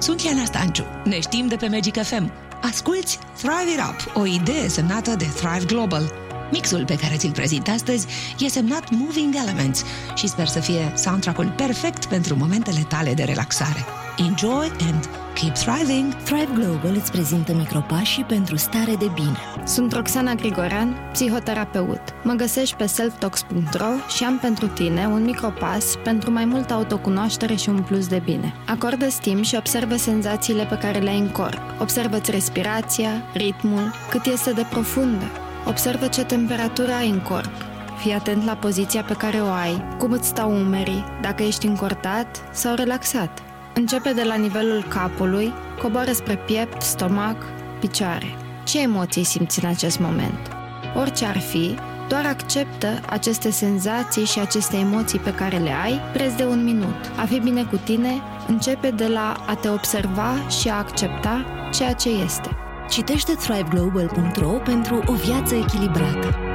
Sunt Iana Stanciu. Ne știm de pe Magic FM. Asculți Thrive It Up, o idee semnată de Thrive Global. Mixul pe care ți-l prezint astăzi e semnat Moving Elements și sper să fie soundtrack-ul perfect pentru momentele tale de relaxare. Enjoy and keep thriving! Thrive Global îți prezintă micropașii pentru stare de bine. Sunt Roxana Grigorean, psihoterapeut. Mă găsești pe selftalks.ro și am pentru tine un micropas pentru mai multă autocunoaștere și un plus de bine. Acordă timp și observă senzațiile pe care le ai în corp. Observă-ți respirația, ritmul, cât este de profundă. Observă ce temperatură ai în corp. Fii atent la poziția pe care o ai, cum îți stau umerii, dacă ești încordat sau relaxat. Începe de la nivelul capului, coboară spre piept, stomac, picioare. Ce emoții simți în acest moment? Orice ar fi, doar acceptă aceste senzații și aceste emoții pe care le ai preț de un minut. A fi bine cu tine începe de la a te observa și a accepta ceea ce este. Citește thriveglobal.ro pentru o viață echilibrată.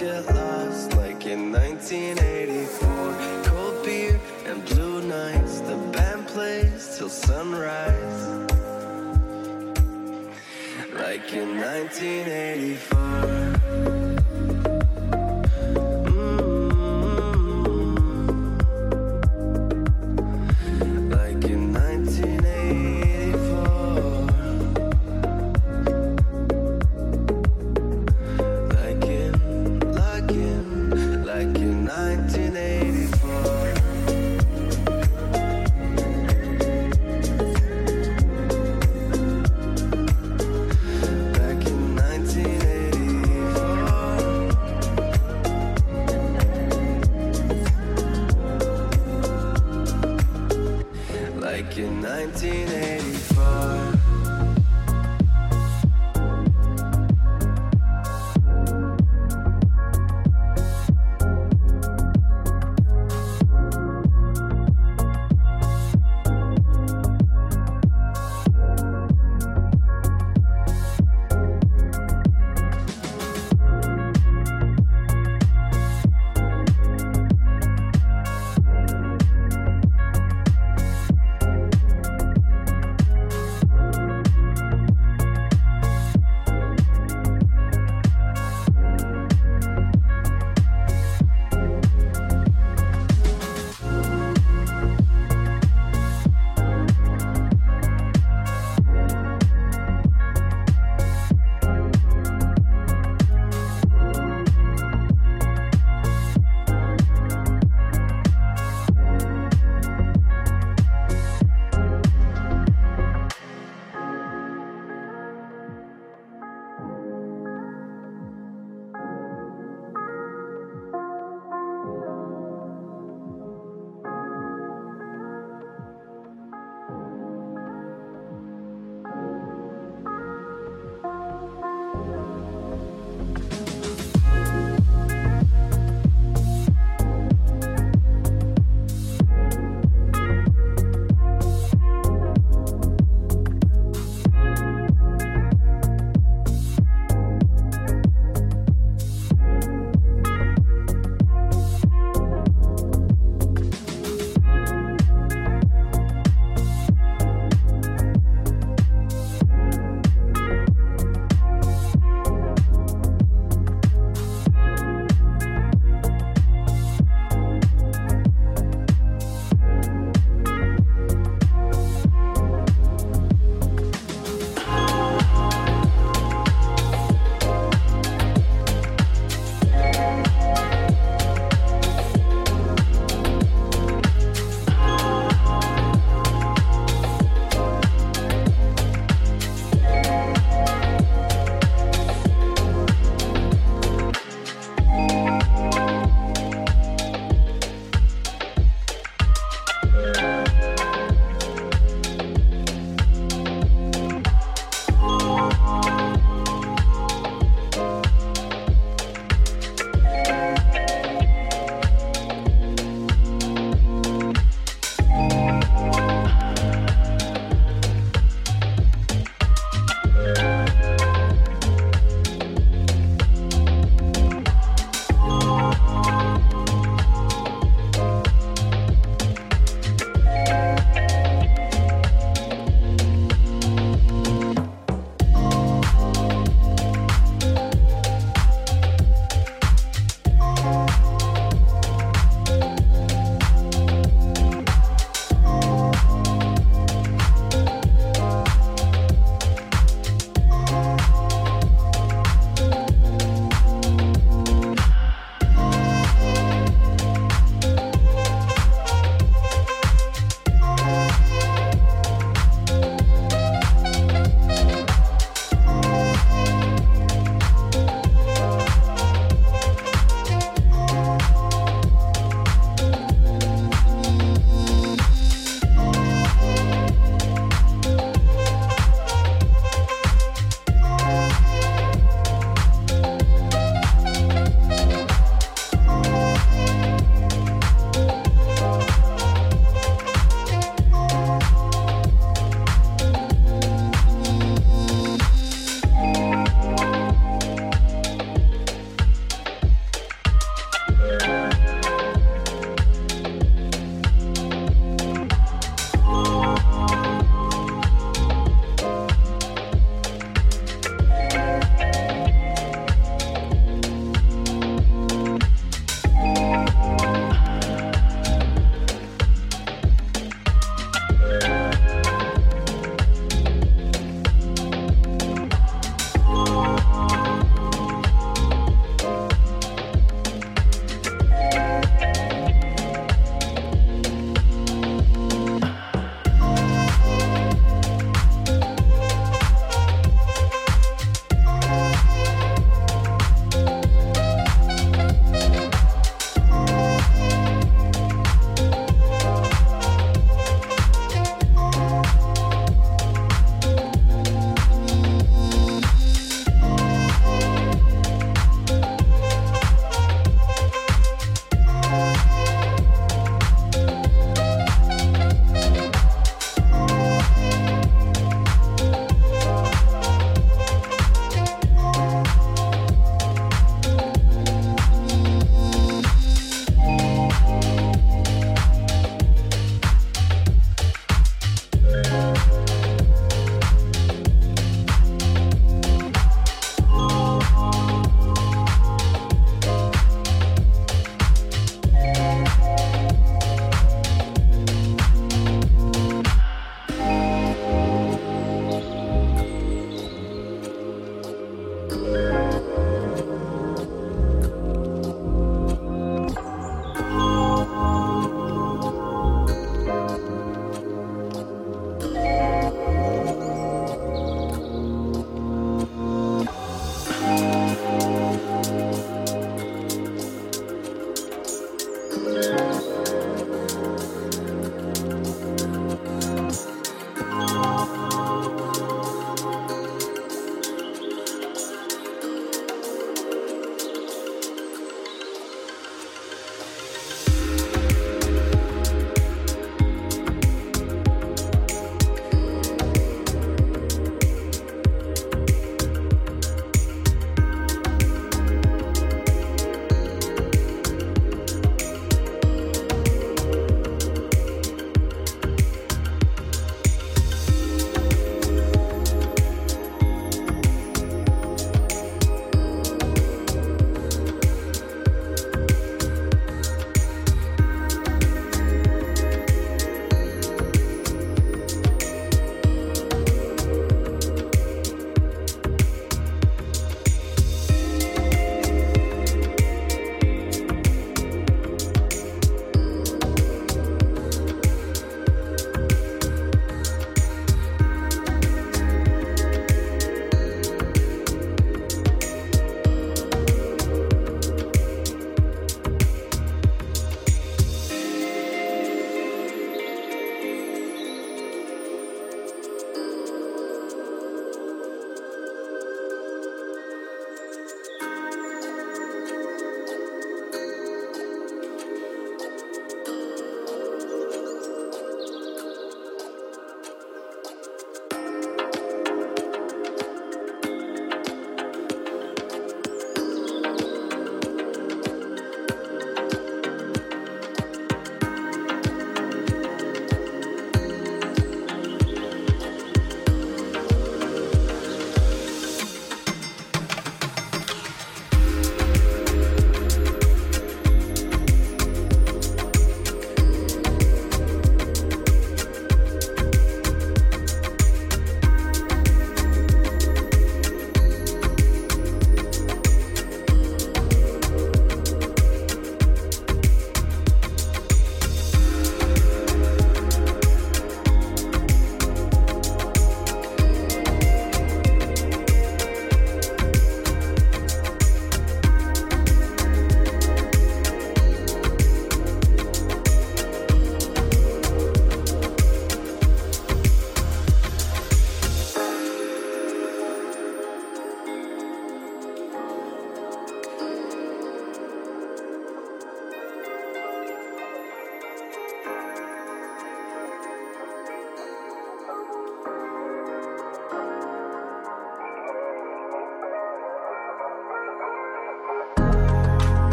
get lost like in 1984. Cold beer and blue nights, the band plays till sunrise. Like in 1984.